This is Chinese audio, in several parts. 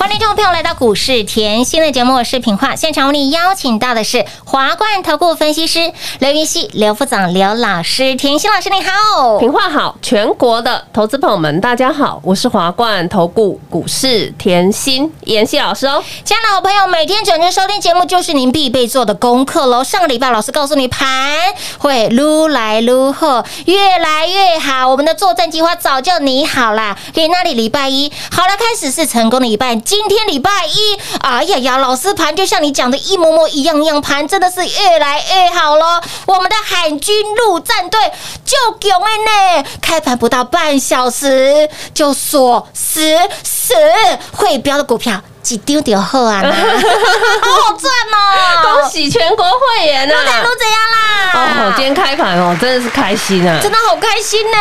欢迎听众朋友来到股市甜心的节目，我是品化。现场为您邀请到的是华冠投顾分析师刘云熙、刘副总、刘老师。甜心老师你好，平话好，全国的投资朋友们，大家好，我是华冠投顾股市甜心妍希老师哦。亲爱的好朋友，每天准时收听节目就是您必备做的功课喽。上个礼拜老师告诉你，盘会撸来撸后，越来越好。我们的作战计划早就拟好啦，给那里礼拜一好了，开始是成功的一半。今天礼拜一，哎呀呀，老师盘就像你讲的一模模一样一样，盘真的是越来越好喽。我们的海军陆战队就囧哎呢，开盘不到半小时就锁死死会标的股票。几丢丢后啊，好好赚哦！恭喜全国会员呐、陆展都怎样啦？哦，今天开盘哦，真的是开心啊！真的好开心呢，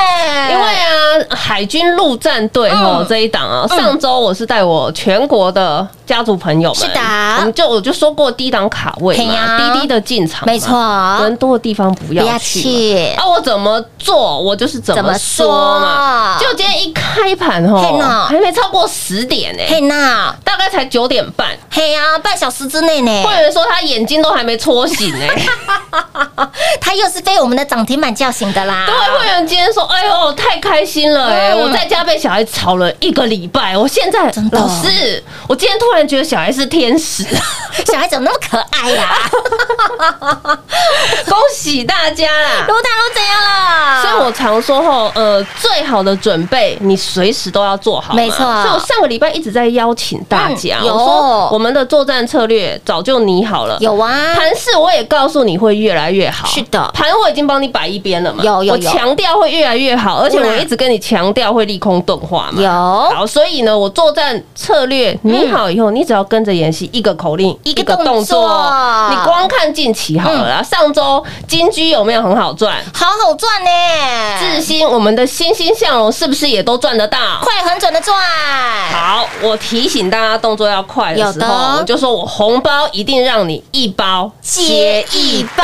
因为啊，海军陆战队哦嗯这一档啊，上周我是带我全国的家族朋友们，是的我们就我就说过低档卡位嘛，低低的进场，没错人多的地方不要去。啊，我怎么做，我就是怎么说嘛。说就今天一开盘嘿吼呐，还没超过十点呢，嘿娜，大概才九点半。嘿呀，半小时之内呢，会员说他眼睛都还没搓醒呢，他又是被我们的涨停板叫醒的啦。对，会员今天说：“哎呦，太开心了哎！嗯我在家被小孩吵了一个礼拜，我现在老师，我今天突然觉得小孩是天使，小孩怎么那么可爱呀？恭喜大家啦！卢大都怎样了？所以我常说吼，呃，最好的准备你随时都要做好，没错。所以我上个礼拜一直在邀请大家，嗯有。我说我们的作战策略早就拟好了，有啊，盘势我也告诉你会越来越好，是的。盘我已经帮你摆一边了嘛，有有有。我强调会越来越好，而且我一直跟你强调会利空钝化嘛，有。好，所以呢，我作战策略拟好以后，你只要跟着演习一个口令，一个动作你光看近期好了啦。上周金居有没有很好赚？好好赚智呢，新，我们的欣欣向荣是不是也都赚得到？快很准的赚。好，我提醒大家动作要快的时候，我就说我红包一定让你一包接一包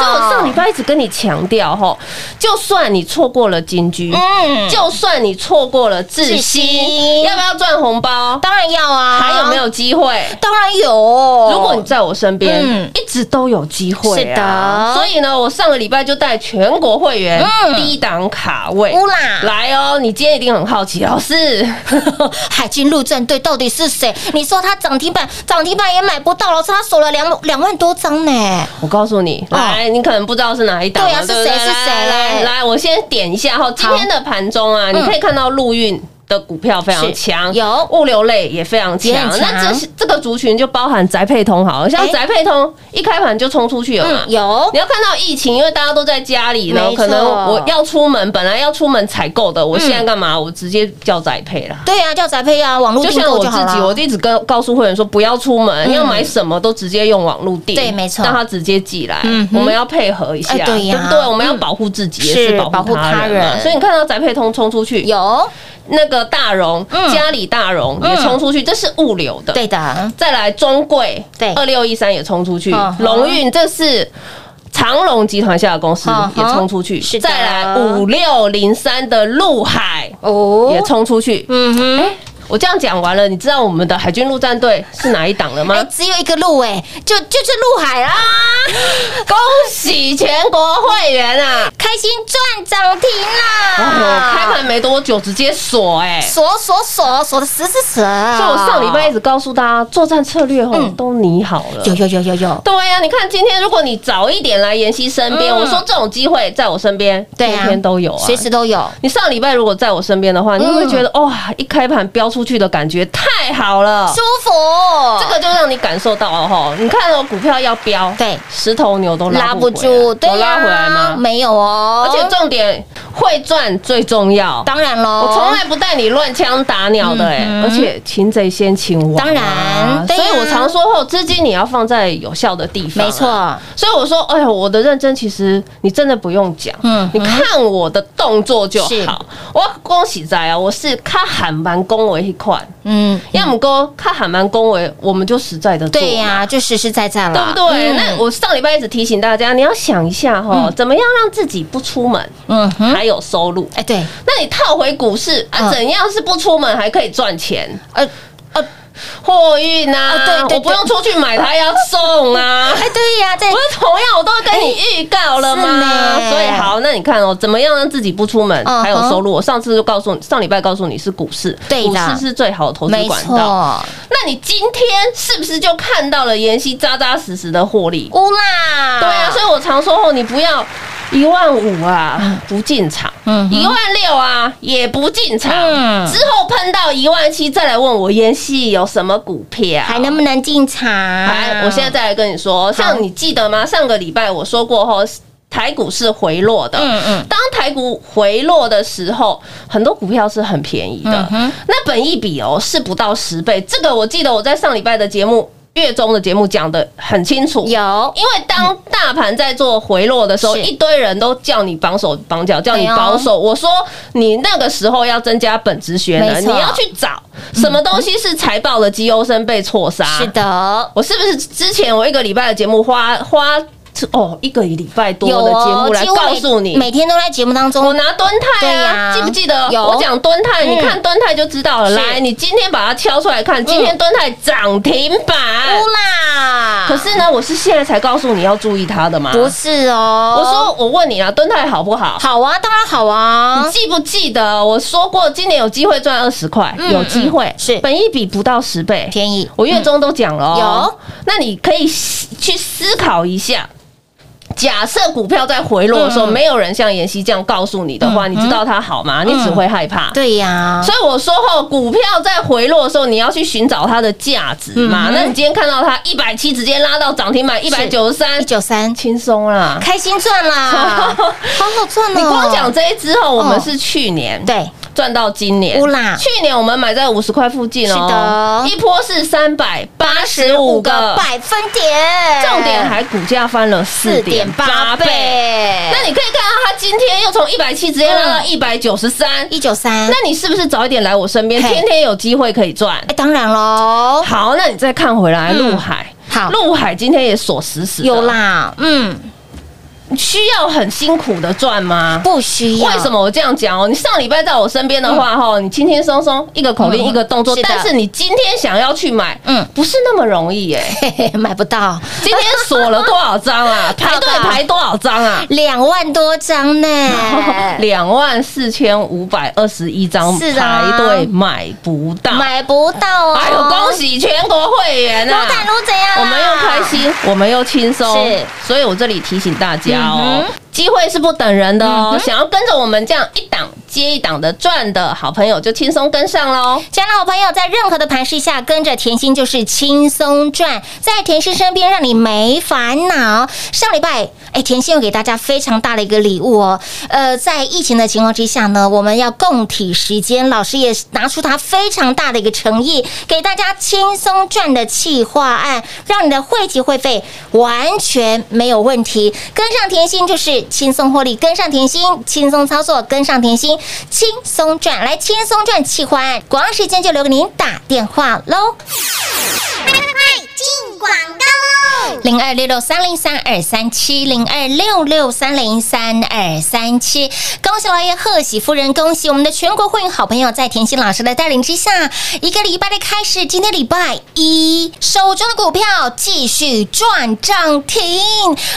所以我上礼拜一直跟你强调吼，就算你错过了金居，嗯，就算你错过了智智新，新要不要赚红包？当然要啊，还有没有？机会？当然有。如果你在我身边，嗯一直都有机会、啊。是的所以呢，我上个礼拜就带全国会员嗯低档卡位。乌啦，来哦，你今天一定很好奇，老师，海军陆战队到底是谁？你说他涨停板，涨停板也买不到，老师他锁了两两万多张呢。我告诉你，哦来，你可能不知道是哪一档嘛，对啊是谁是谁来来来，我先点一下哈，今天的盘中啊，你可以看到陆运。的股票非常强，有物流类也非常强那这是这个族群就包含宅配通好了，像哎宅配通一开盘就冲出去了嘛嗯，。有你要看到疫情，因为大家都在家里呢可能我要出门，本来要出门采购的，我现在干嘛？我直接叫宅配啦。对啊，叫宅配啊，网络就订像我自己。我一直跟告诉会员说，不要出门，嗯要买什么都直接用网络订，对没错让他直接寄来嗯。我们要配合一下，哎对呀不对？我们要保护自己，也是是保保护护他。人所以你看到宅配通冲出去，有，那个大荣嗯。嘉里大荣也冲出去，这是物流的。对的，再来中贵，对。二六一三也冲出去。龙运这是。长隆集团下的公司也冲出去，是再来五六零三的陆海哦。也冲出去。嗯哼，哎，我这样讲完了，你知道我们的海军陆战队是哪一档了吗哎，？只有一个路哎，就就是陆海啦，恭喜全国会员啊！开心赚涨停哦，啦！开盘没多久直接锁哎、锁锁锁锁的死死死啊！所以我上礼拜一直告诉大家，作战策略哦嗯都拟好了。有有有有有，对呀、你看今天如果你早一点来妍希身边，嗯我说这种机会在我身边，对啊天天都有啊，随时都有。你上礼拜如果在我身边的话，你会不会觉得哇，一开盘飙出去的感觉太好了？舒服，这个就让你感受到了哈。你看哦，股票要飙，对。十头牛都拉不住，对呀有拉回来吗？没有哦，而且重点会赚最重要。当然喽，我从来不带你乱枪打鸟的哎、嗯而且擒贼先擒王啊、当然。所以我常说后资金你要放在有效的地方、啊。没错，所以我说，哎呦，我的认真其实你真的不用讲，嗯你看我的动作就好。我恭喜在啊，我是卡喊蛮恭维一款，嗯，要么哥他还蛮恭维，我们就实在的做对呀，就实实在在了对，不对？嗯。那我上礼拜一直提醒大家，你要想一下哈，怎么样让自己不出门嗯，还有收入？哎对，那你套回股市啊，嗯。怎样是不出门还可以赚钱？呃呃，货运啊，哦对对对我不用出去买，他要送啊。哎对呀，这不是同样，我都会跟你预告了是吗？呢所以好，那你看哦，怎么样让自己不出门还有收入？我上次就告诉你，上礼拜告诉你是股市，对的股市是最好的投资管道。那你今天是不是就看到了妍希扎扎实实的获利？乌啦，对啊，所以我常说哦，你不要一万五啊不进场，嗯一万六啊也不进场，嗯之后喷到一万七再来问我妍希有什么股票，还能不能进场？来，我现在再来跟你说，像你记得吗？上个礼拜我说过后，台股是回落的。嗯嗯当台股回落的时候，很多股票是很便宜的嗯。那本益比哦是不到十倍，这个我记得我在上礼拜的节目。月中的节目讲的很清楚，有。因为当大盘在做回落的时候，一堆人都叫你绑手绑脚，叫你保守。我说你那个时候要增加本职学能，你要去找什么东西是财报的绩优生被错杀。是，的，我是不是之前我一个礼拜的节目花花哦一个礼拜多有的节目来告诉你？每天都在节目当中我。拿敦泰对啊，呀记不记得？有我讲敦泰，嗯你看敦泰就知道了。是来，你今天把它敲出来看，今天敦泰涨停板。乌啦，可是呢，我是现在才告诉你要注意它的嘛？不是哦。我说，我问你啊，敦泰好不好？好啊，当然好啊你。记不记得我说过，今年有机会赚二十块，嗯有机会嗯是本一比不到十倍，便宜我月中都讲了哦。有，那你可以去思考一下。假设股票在回落的时候，嗯没有人像妍希这样告诉你的话，嗯你知道它好吗？你只会害怕。对呀，所以我说后，股票在回落的时候，你要去寻找它的价值嘛。嗯那你今天看到它一百七直接拉到涨停板一百九十三一，九三，轻松啦。开心赚啦，好好赚哦。你光讲这一之后，我们哦是去年对，赚到今年。去年我们买在五十块附近哦，是的。一波是三百八十五个，百分点，重点还股价翻了四点八倍。倍。那你可以看到它今天又从一百七直接拉到一百九十三，一九三，那你是不是早一点来我身边，嘿。天天有机会可以赚？哎，当然喽，好，那你再看回来，嗯。陆海，好。陆海今天也锁死死的，有啦，嗯，需要很辛苦的赚吗？不需要。为什？么我这样讲哦？你上礼拜在我身边的话，哈、你轻轻松松一个口令、嗯一个动作，是但是你今天想要去买，嗯嗯，不是那么容易耶。嘿嘿，买不到，今天锁了多少张啊？排队排多少张啊？两万多张呢，两万四千五百二十一张，是啊排队买不到。买不到哦。哎呦，恭！喜全国会员啊！如怎样啊？我们又开心，我们又轻松，是所以我这里提醒大家哦嗯，机会是不等人的哦。嗯想要跟着我们这样一档接一档的赚的好朋友，就轻松跟上喽。亲爱的好朋友，在任何的盘势下，跟着甜心就是轻松赚，在甜心身边让你没烦恼。上礼拜，甜心又给大家非常大的一个礼物哦。呃，在疫情的情况之下呢，我们要共体时间，老师也拿出他非常大的一个诚意，给大家轻松赚的企划案，让你的会籍会费完全没有问题。跟上甜心就是轻松获利，跟上甜心轻松操作，跟上甜心轻松赚，来轻松赚企划案，广告时间就留给您打电话喽。进广告喽。零二六六三零三二三七零二六六三零三二三七，恭喜老爷，贺喜夫人，恭喜我们的全国会员好朋友，在甜心老师的带领之下，一个礼拜的开始，今天礼拜一，手中的股票继续赚涨停，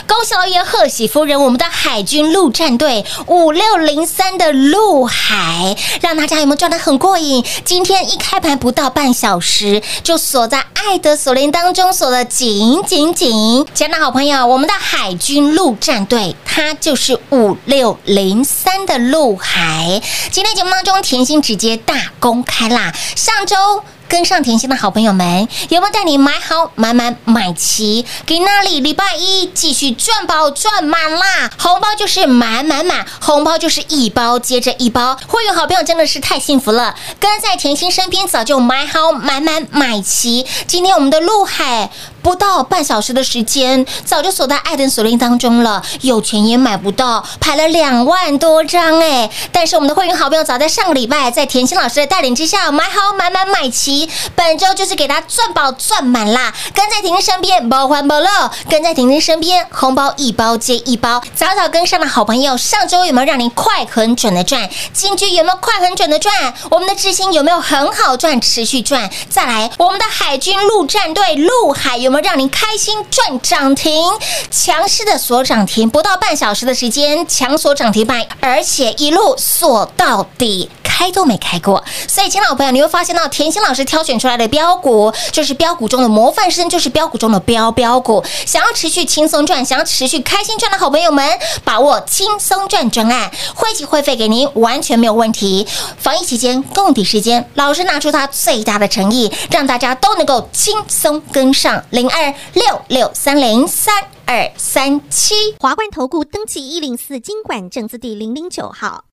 恭喜老爷，贺喜夫人，我们的海军陆战队五六零三的陆海，让大家有没有赚的很过瘾？今天一开盘不到半小时，就锁在爱的锁链当中，锁的紧紧紧。亲爱的好朋友，我们的海军陆战队，它就是五六零三的陆海。今天节目当中，甜心直接大公开啦，上周。跟上甜心的好朋友们，有没有带你买好、买满、买齐？给那里礼拜一继续赚饱赚满啦！红包就是满满满，红包就是一包接着一包。会有好朋友真的是太幸福了，跟在甜心身边，早就买好、买满、买齐。今天我们的陆海不到半小时的时间，早就锁在爱登锁链当中了，有钱也买不到，排了两万多张哎！但是我们的会员好朋友早在上个礼拜，在甜心老师的带领之下，买好、买满、买齐。本周就是给他赚饱赚满啦，跟在婷婷身边，包欢包乐，跟在婷婷身边，红包一包接一包。早早跟上的好朋友，上周有没有让您快很准的赚？金居有没有快很准的赚？我们的智新有没有很好赚，持续赚？再来，我们的海军陆战队陆海有我们让您开心赚涨停？强势的锁涨停，不到半小时的时间，强锁涨停板，而且一路锁到底。开都没开过，所以，亲老朋友，你会发现到甜心老师挑选出来的标股，就是标股中的模范生，就是标股中的标标股。想要持续轻松赚，想要持续开心赚的好朋友们，把握轻松赚专案，会期会费给您完全没有问题。防疫期间共抵时间，老师拿出他最大的诚意，让大家都能够轻松跟上零二六六三零三二三七。华冠投顾登记一零四经管证字第零零九号。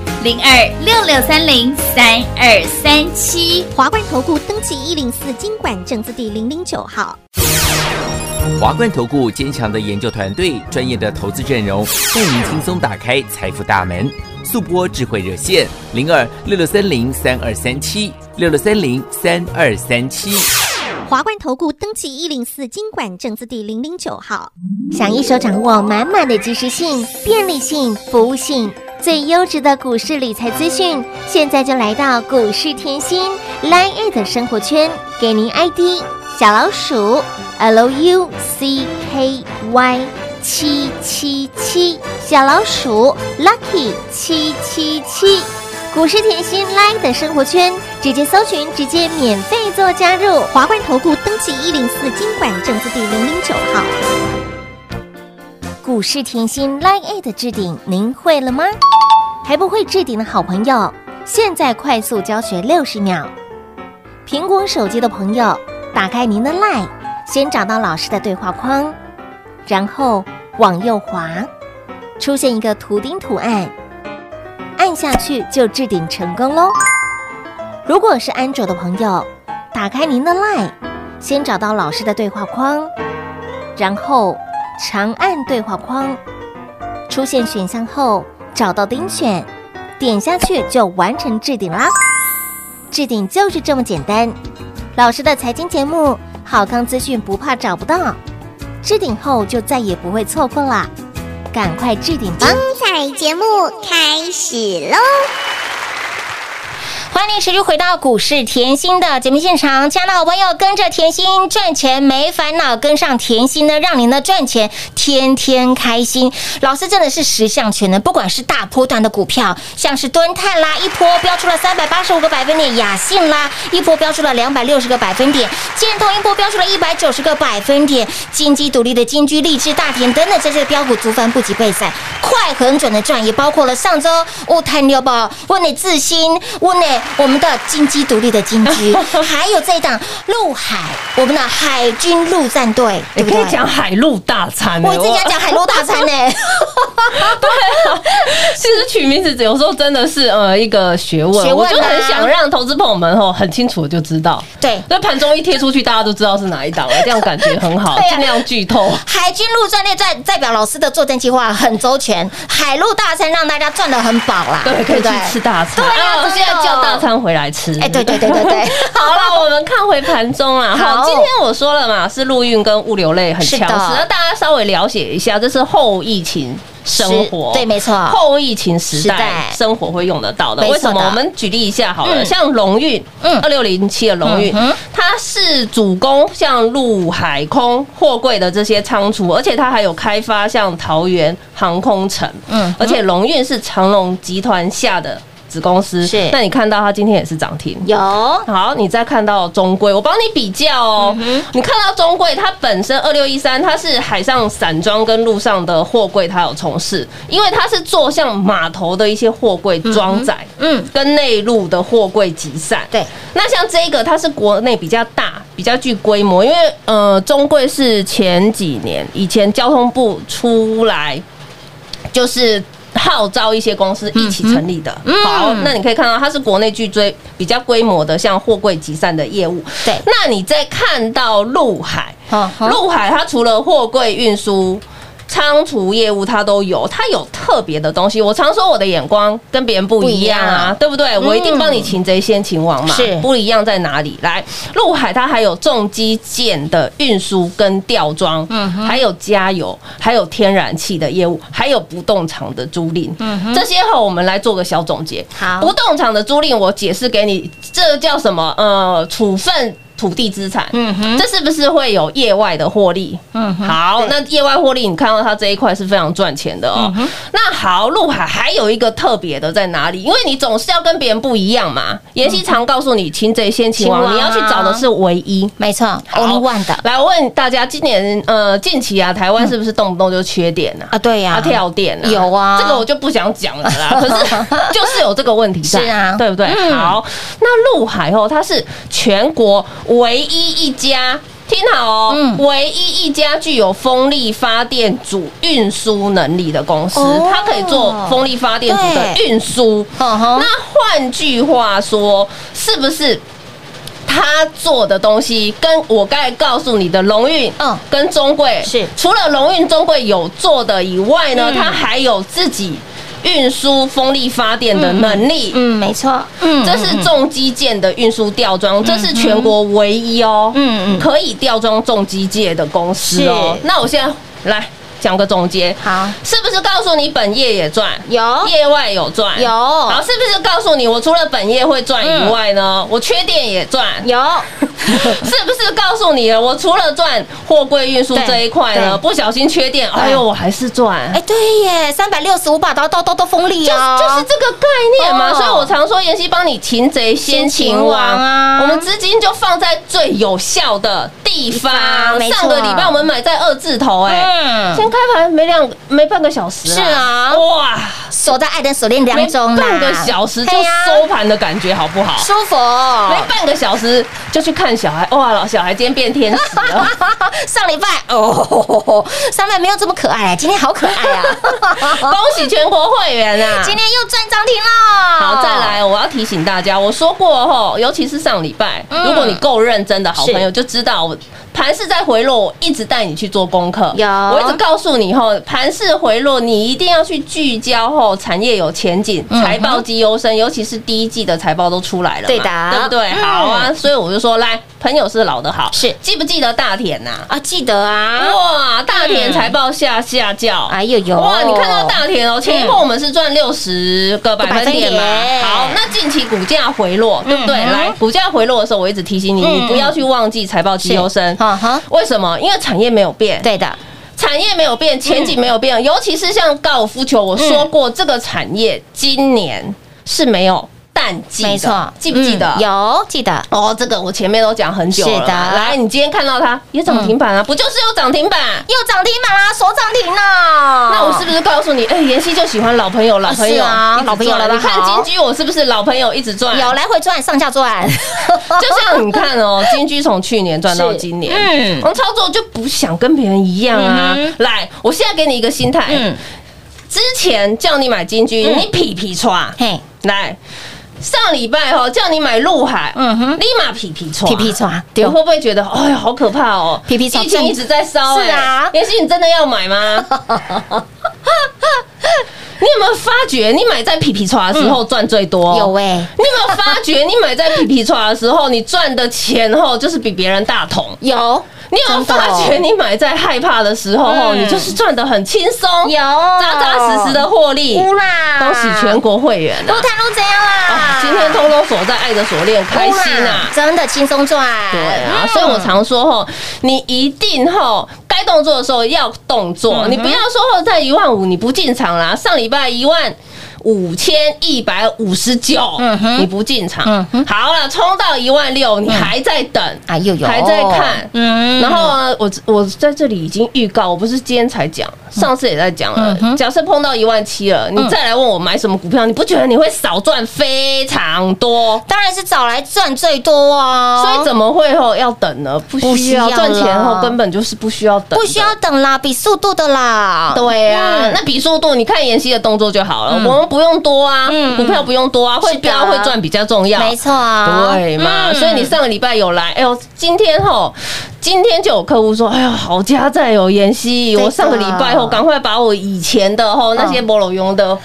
零二六六三零三二三七。华冠投顾登记一零四经管证字第零零九号。华冠投顾坚强的研究团队，专业的投资阵容，带您轻松打开财富大门。速播智慧热线零二六六三零三二三七六六三零三二三七。华冠投顾登记一零四经管证字第零零九号。想一手掌握满满的及时性、便利性、服务性，最优质的股市理财资讯，现在就来到股市甜心 Line 的生活圈，给您 ID 小老鼠 Lucky 七七七，小老鼠 Lucky 七七七。股市甜心 Line 的生活圈，直接搜寻，直接免费做加入。华冠投顾登记一零四经管证字第零零九号。股市甜心 Line A 的置顶，您会了吗？还不会置顶的好朋友，现在快速教学六十秒。苹果手机的朋友，打开您的 Line，先找到老师的对话框，然后往右滑，出现一个图钉图案，按下去就置顶成功喽。如果是安卓的朋友，打开您的 Line，先找到老师的对话框，然后长按对话框，出现选项后找到钉选，点下去就完成置顶啦。置顶就是这么简单。老师的财经节目，好康资讯不怕找不到，置顶后就再也不会错过啦。赶快置顶吧！精彩节目开始喽！欢迎持续回到股市甜心的节目现场，亲爱的好朋友，跟着甜心赚钱没烦恼，跟上甜心呢，让您的赚钱天天开心。老师真的是十项全能，不管是大波段的股票，像是敦泰啦，一波飙出了三百八十五个百分点；雅信啦，一波飙出了两百六十个百分点；建通一波飙出了一百九十个百分点；金鸡独立的金居、励志、大田等等这些标股足翻不及备赛，快很准的赚，也包括了上周物探六宝、问你自新、问你我们的金鸡独立的金鸡，还有这一档陆海，我们的海军陆战队，你可以？讲海陆大餐欸，我一直想讲海陆大餐呢，对啊，其实取名字有时候真的是呃一个学问，我就很想让投资朋友们哦很清楚的就知道。对。那盘中一贴出去，大家都知道是哪一档了，这样感觉很好尽量剧透。海军陆战队在代表老师的作战计划很周全，海陆大餐让大家赚的很饱啦，对，可以去吃大餐。对啊我真的现在叫大餐回来吃。哎，对对对对对，好了，我们看回盘中啊，好。好，今天我说了嘛，是陆运跟物流类很强势，那大家稍微了解一下，这是后疫情生活，是对没错。后疫情时时代。代生活会用得到的。为什么？我们举例一下好了，嗯。像龙运，嗯。嗯，二六零七的龙运嗯，它是主攻像陆海空货柜的这些仓储，而且它还有开发像桃园航空城，嗯嗯，而且龙运是长隆集团下的子公司，是。那你看到它今天也是涨停，有。好，你再看到中贵，我帮你比较哦。你看到中贵，它本身二六一三，它是海上散装跟路上的货柜，它有从事，因为它是做像码头的一些货柜装载，嗯，跟内陆的货柜集散。对，那像这个，它是国内比较大、比较具规模，因为呃，中贵是前几年以前交通部出来就是。号召一些公司一起成立的，嗯好，那你可以看到它是国内巨追比较规模的，像货柜集散的业务。对那你再看到陆海，陆海它除了货柜运输。仓储业务它都有，它有特别的东西。我常说我的眼光跟别人不一样啊，对不对？我一定帮你擒贼先擒王嘛。是不一样在哪里？来，陆海它还有重机件的运输跟吊装，嗯哼还有加油，还有天然气的业务，还有不动产的租赁。嗯哼这些哈我们来做个小总结。好不动产的租赁我解释给你，这叫什么？呃，处分。土地资产，嗯哼这是不是会有业外的获利？嗯哼好，那业外获利，你看到它这一块是非常赚钱的哦。嗯那好，陆海还有一个特别的在哪里？因为你总是要跟别人不一样嘛。妍希常告诉你，擒贼先擒王，你要去找的是唯一。没错，Only One 的来我问大家，今年呃近期啊，台湾是不是动不动就缺电啊？啊，对呀，啊，跳电啊，有啊这个我就不想讲了啦。可是就是有这个问题在，是啊对不对？嗯好，那陆海哦，它是全国唯一一家。听好哦，嗯。唯一一家具有风力发电组运输能力的公司，哦。它可以做风力发电组的运输。那换句话说，是不是他做的东西跟我刚才告诉你的龙运，嗯。跟中贵是。除了龙运、中贵有做的以外呢，嗯。它还有自己运输风力发电的能力。嗯，没错，嗯这是重机件的运输吊装，这是全国唯一哦，嗯嗯可以吊装重机械的公司哦。那我现在来讲个总结，好，是不是告诉你本业也赚，有。业外有赚，有。好，是不是告诉你我除了本业会赚以外呢，我缺电也赚，有，是不是告诉你了？我除了赚货柜运输对这一块呢，不小心缺电，哎呦，我还是赚。哎，对耶，三百六十五把刀刀刀都锋利啊。哦，就是这个概念嘛，哦。所以我常说妍希帮你擒贼先擒王啊，我们资金就放在最有效的地方。上个礼拜我们买在二字头，哎，嗯。先开盘没两没半个小时，是啊哇，锁在爱的锁链没两中，半个小时就收盘的感觉好不好？舒服，没半个小时就去看小孩，哇，老小孩今天变天使了。上礼拜哦，上礼拜没有这么可爱，今天好可爱啊！恭喜全国会员啊！今天又赚涨停了。好，再，来，我要提醒大家，我说过哦，尤其是上礼拜，嗯如果你够认真的好朋友，就知道我盘势在回落，我一直带你去做功课。有。我一直告诉你吼，盘势回落，你一定要去聚焦后产业有前景，财报绩优生，尤其是第一季的财报都出来了嘛，对的。对不对？嗯。好啊，所以我就说，来，朋友是老的好，是。记不记得大田呐？啊，记得啊，哇，大田嗯。财报下下叫，哎呦呦，哇，你看到大田哦，前一波我们是赚六十个百分点嘛。好，那近期股价回落，对不对？来，股价回落的时候，我一直提醒你，嗯。你不要去忘记财报绩优生。哈哈，为什么？因为产业没有变，对的，产业没有变，前景没有变，尤其是像高尔夫球，我说过这个产业今年是没有淡季的，没错，记不记得？嗯有记得，哦，这个我前面都讲很久了。是的嗯来，你今天看到它也涨停板啊，不就是有涨停板？又涨停板啦，锁涨停了。那我是不是告诉你，哎，妍希就喜欢老朋友，老朋友是啊老朋友赚来得好你看金居，我是不是老朋友一直赚？有来回赚，上下赚，就像你看哦，金居从去年赚到今年，嗯我操作就不想跟别人一样啊嗯。来，我现在给你一个心态，嗯，之前叫你买金居，嗯你皮皮刷，嘿，来。上礼拜哈叫你买陆海，嗯哼立马皮皮抓，皮皮抓对你会不会觉得哎呀好可怕哦？皮皮抓疫情一直在烧，是啊哎妍希你真的要买吗？你有没有发觉，你买在皮皮刷的时候赚最多？有哎，你有没有发觉，你买在皮皮刷的时候，你赚的钱后就是比别人大桶？有你有发觉，你买在害怕的时候，你就是赚的很轻松，有扎扎实实的获利。乌啦，恭喜全国会员啊！路太路怎样啦啊？今天通通锁在爱的锁链，开心啊！真的轻松赚，对啊，嗯所以我常说吼，你一定吼该动作的时候要动作，嗯你不要说后在一万五你不进场啦，上礼拜一万。五千一百五十九你不进场。嗯，好了，冲到一万六，你还在等，哎呦呦，还在看，嗯。然后呢，我我在这里已经预告，我不是今天才讲，上次也在讲了嗯。假设碰到一万七了，你再来问我买什么股票，你不觉得你会少赚非常多？当然是找来赚最多啊，所以怎么会后要等呢？不不需需要要赚钱后根本就是不需要等，不需要。等啦，比速度的啦，对啊，嗯。那比速度，你看妍希的动作就好了，嗯。我们不用多啊嗯，股票不用多啊，会飙会赚比较重要，没错啊，对嘛？嗯。所以你上个礼拜有来，哎呦，今天吼今天就有客户说：“哎呀，好家在哦，妍希，我上个礼拜后赶快把我以前的吼那些菠萝用的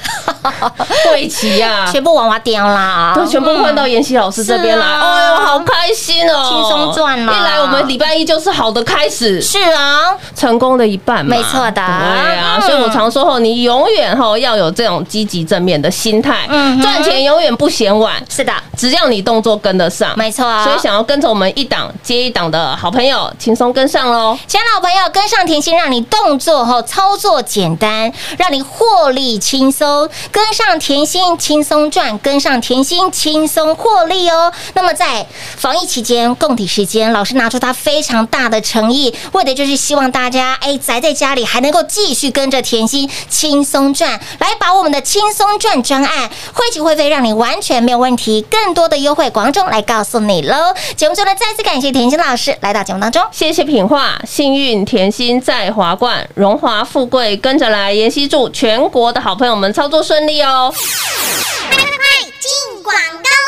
会期啊，全部往娃掉啦，都全部换到妍希老师这边来。哎呦，好开心哦，轻松赚啦。一来我们礼拜一就是好的开始，是啊，成功的一半嘛，没错的。对啊，嗯所以我常说吼，你永远吼要有这种积极正面的心态，嗯赚钱永远不嫌晚，是的，只要你动作跟得上，没错所以想要跟着我们一档接一档的好朋友，轻松跟上喽。亲爱的老朋友，跟上甜心，让你动作后操作简单，让你获利轻松。跟上甜心，轻松赚；跟上甜心，轻松获利哦。那么在防疫期间、供体时间，老师拿出他非常大的诚意，为的就是希望大家哎宅在家里还能够继续跟着甜心轻松赚，来把我们的轻松赚专案会期会费让你完全没有问题，更多的优惠广中来告诉你喽。节目中呢，再次感谢甜心老师来到节目当中。谢谢品画，幸运甜心在华冠，荣华富贵跟着来。妍希祝全国的好朋友们操作顺利哦。快快快进广告！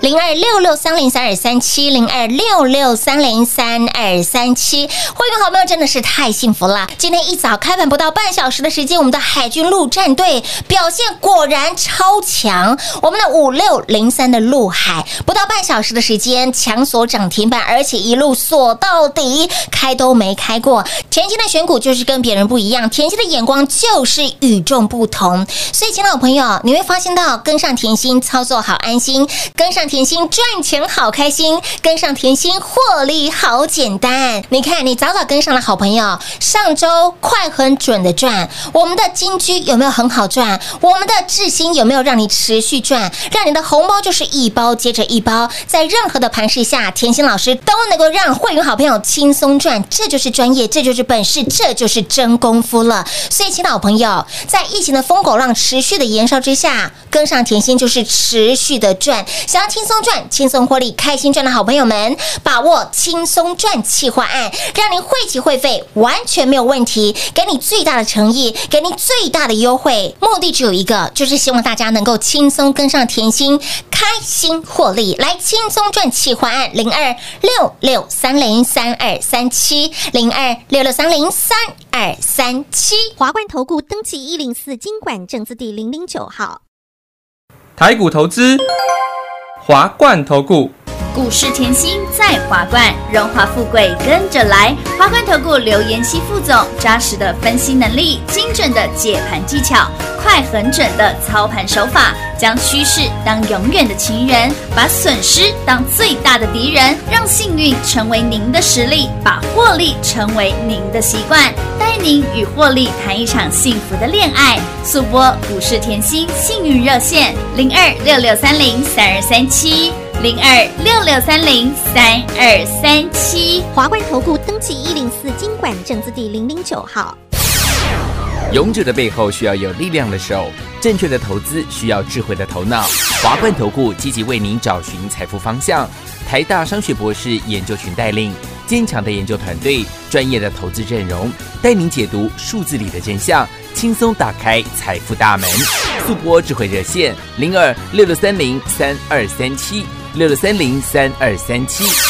零二六六三零三二三七零二六六三零三二三七，会员好朋友真的是太幸福了！今天一早开盘不到半小时的时间，我们的海军陆战队表现果然超强。我们的五六零三的陆海不到半小时的时间强锁涨停板，而且一路锁到底，开都没开过。甜心的选股就是跟别人不一样，甜心的眼光就是与众不同。所以，亲爱的朋友，你会发现到跟上甜心操作好安心，跟上甜心赚钱好开心，跟上甜心获利好简单。你看，你早早跟上了好朋友，上周快很准的赚，我们的金居有没有很好赚？我们的智新有没有让你持续赚？让你的红包就是一包接着一包，在任何的盘势下，甜心老师都能够让会员好朋友轻松赚，这就是专业，这就是本事，这就是真功夫了。所以，请老朋友，在疫情的疯狗浪持续的延烧之下，跟上甜心就是持续的赚。要轻松赚、轻松获利、开心赚的好朋友们，把握轻松赚企划案，让您汇集会费完全没有问题，给你最大的诚意，给你最大的优惠，目的只有一个，就是希望大家能够轻松跟上甜心，开心获利，来轻松赚企划案零二六六三零三二三七零二六六三零三二三七。华冠投顾登记一零四经管证字第零零九号。台股投资，华冠投顾。股市甜心在华冠，荣华富贵跟着来。华冠投顾刘延熙副总，扎实的分析能力，精准的解盘技巧，快狠准的操盘手法，将趋势当永远的情人，把损失当最大的敌人，让幸运成为您的实力，把获利成为您的习惯，带您与获利谈一场幸福的恋爱。速播股市甜心幸运热线零二六六三零三二三七。零二六六三零三二三七。华冠投顾登记一零四经管证字第零零九号。勇者的背后需要有力量的手，正确的投资需要智慧的头脑。华冠投顾积极为您找寻财富方向，台大商学博士研究群带领，坚强的研究团队，专业的投资阵容，带您解读数字里的真相，轻松打开财富大门。速播智慧热线零二六六三零三二三七六六三零三二三七。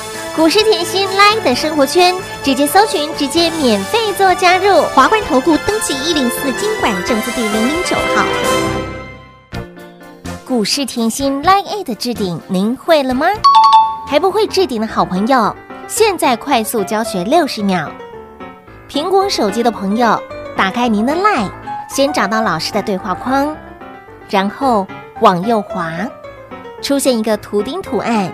股市甜心 Line 的生活圈，直接搜寻，直接免费做加入。华冠投顾登记一零四经管证字第零零九号。股市甜心 Line 的置顶，您会了吗？还不会置顶的好朋友，现在快速教学六十秒。苹果手机的朋友，打开您的 Line，先找到老师的对话框，然后往右滑，出现一个图钉图案，